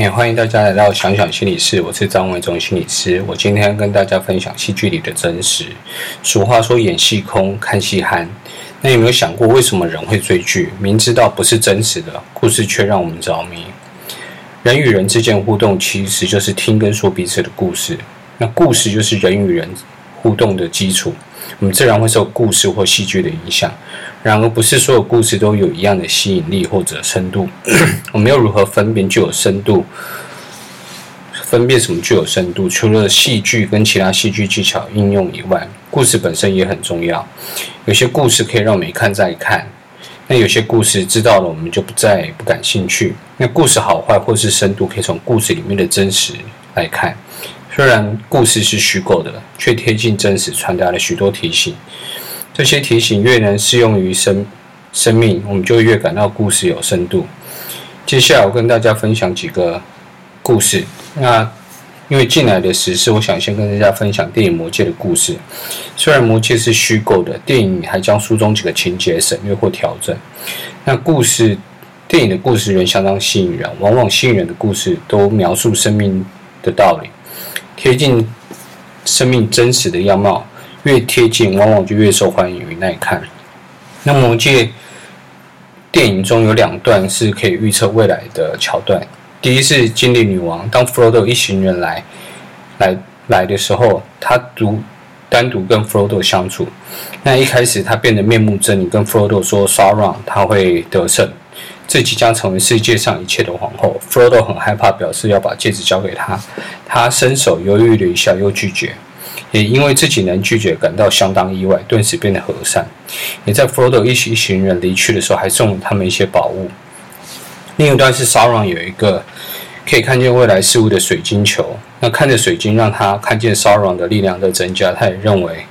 也欢迎大家来到想想心理室，我是张维忠心理师。我今天跟大家分享戏剧里的真实。俗话说演戏空，看戏憨。那有没有想过，为什么人会追剧？明知道不是真实的故事，却让我们着迷。人与人之间互动，其实就是听跟说彼此的故事。那故事就是人与人互动的基础，我们自然会受故事或戏剧的影响。然而，不是所有故事都有一样的吸引力或者深度。我们要如何分辨具有深度？分辨什么具有深度？除了戏剧跟其他戏剧技巧应用以外，故事本身也很重要。有些故事可以让我们一看再看，那有些故事知道了我们就不再不感兴趣。那故事好坏或是深度，可以从故事里面的真实来看。虽然故事是虚构的，却贴近真实，传达了许多提醒。这些提醒越能适用于生生命，我们就越感到故事有深度。接下来我跟大家分享几个故事。那因为近来的时事，我想先跟大家分享电影《魔戒》的故事。虽然《魔戒》是虚构的，电影还将书中几个情节省略或调整。那故事，电影的故事仍相当吸引人，往往吸引人的故事都描述生命的道理。贴近生命真实的样貌，越贴近，往往就越受欢迎与耐看。那《魔戒》电影中有两段是可以预测未来的桥段。第一是精灵女王，当弗罗多一行人来来来的时候，他独单独跟弗罗多相处。那一开始他变得面目狰狞，跟弗罗多说 Sauron 他会得胜。自己将成为世界上一切的皇后。弗罗多很害怕，表示要把戒指交给他。他伸手犹豫了一下，又拒绝。也因为自己能拒绝，感到相当意外，顿时变得和善。也在弗罗多一起一行人离去的时候，还送了他们一些宝物。另一段是烧朗有一个可以看见未来事物的水晶球。那看着水晶，让他看见烧朗的力量在增加。他也认为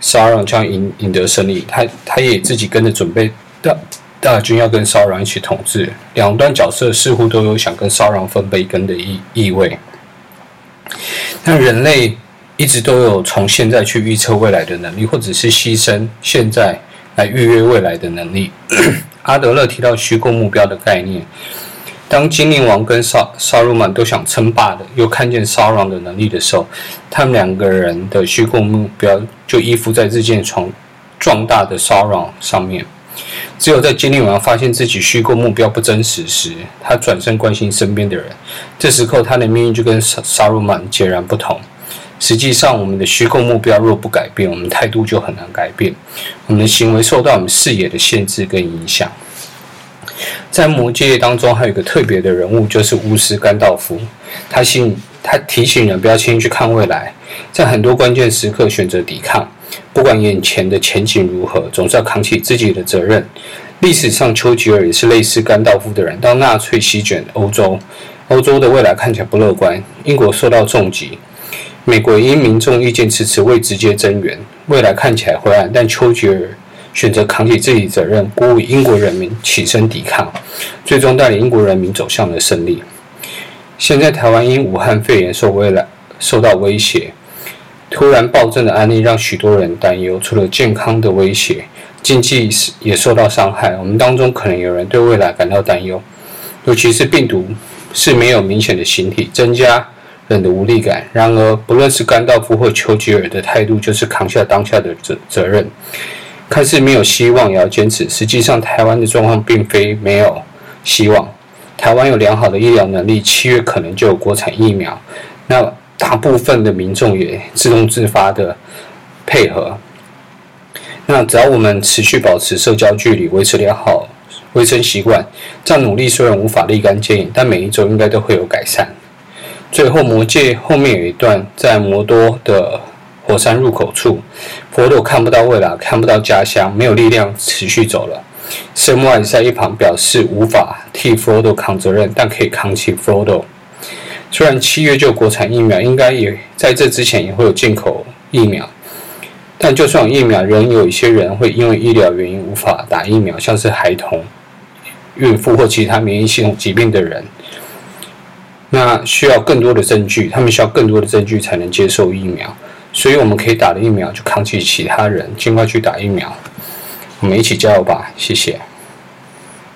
烧朗将赢赢得胜利。他他也自己跟着准备大。大军要跟 Sauron 一起统治，两端角色似乎都有想跟 Sauron 分杯羹的意意味。那人类一直都有从现在去预测未来的能力，或者是牺牲现在来预约未来的能力。阿德勒提到虚构目标的概念，当精灵王跟烧烧鲁曼都想称霸的，又看见沙狼的能力的时候，他们两个人的虚构目标就依附在日渐壮壮大的烧狼上面。只有在精灵王发现自己虚构目标不真实时，他转身关心身边的人。这时候，他的命运就跟沙沙鲁曼截然不同。实际上，我们的虚构目标若不改变，我们态度就很难改变。我们的行为受到我们视野的限制跟影响。在魔戒当中，还有一个特别的人物，就是巫师甘道夫。他信，他提醒人不要轻易去看未来，在很多关键时刻选择抵抗。不管眼前的前景如何，总是要扛起自己的责任。历史上，丘吉尔也是类似甘道夫的人。当纳粹席卷欧洲，欧洲的未来看起来不乐观，英国受到重击，美国因民众意见迟迟未直接增援，未来看起来灰暗。但丘吉尔选择扛起自己责任，鼓舞英国人民起身抵抗，最终带领英国人民走向了胜利。现在，台湾因武汉肺炎受未来受到威胁。突然暴增的案例让许多人担忧，除了健康的威胁，经济也受到伤害。我们当中可能有人对未来感到担忧，尤其是病毒是没有明显的形体，增加人的无力感。然而，不论是甘道夫或丘吉尔的态度，就是扛下当下的责责任。看似没有希望，也要坚持。实际上，台湾的状况并非没有希望。台湾有良好的医疗能力，七月可能就有国产疫苗。那。大部分的民众也自动自发的配合。那只要我们持续保持社交距离，维持良好卫生习惯，这样努力虽然无法立竿见影，但每一周应该都会有改善。最后，魔戒后面有一段，在摩多的火山入口处，佛罗看不到未来，看不到家乡，没有力量持续走了。圣莫艾在一旁表示无法替佛罗扛责任，但可以扛起佛罗。虽然七月就国产疫苗，应该也在这之前也会有进口疫苗，但就算有疫苗，仍有一些人会因为医疗原因无法打疫苗，像是孩童、孕妇或其他免疫系统疾病的人，那需要更多的证据，他们需要更多的证据才能接受疫苗，所以我们可以打了疫苗就抗拒其他人，尽快去打疫苗，我们一起加油吧，谢谢。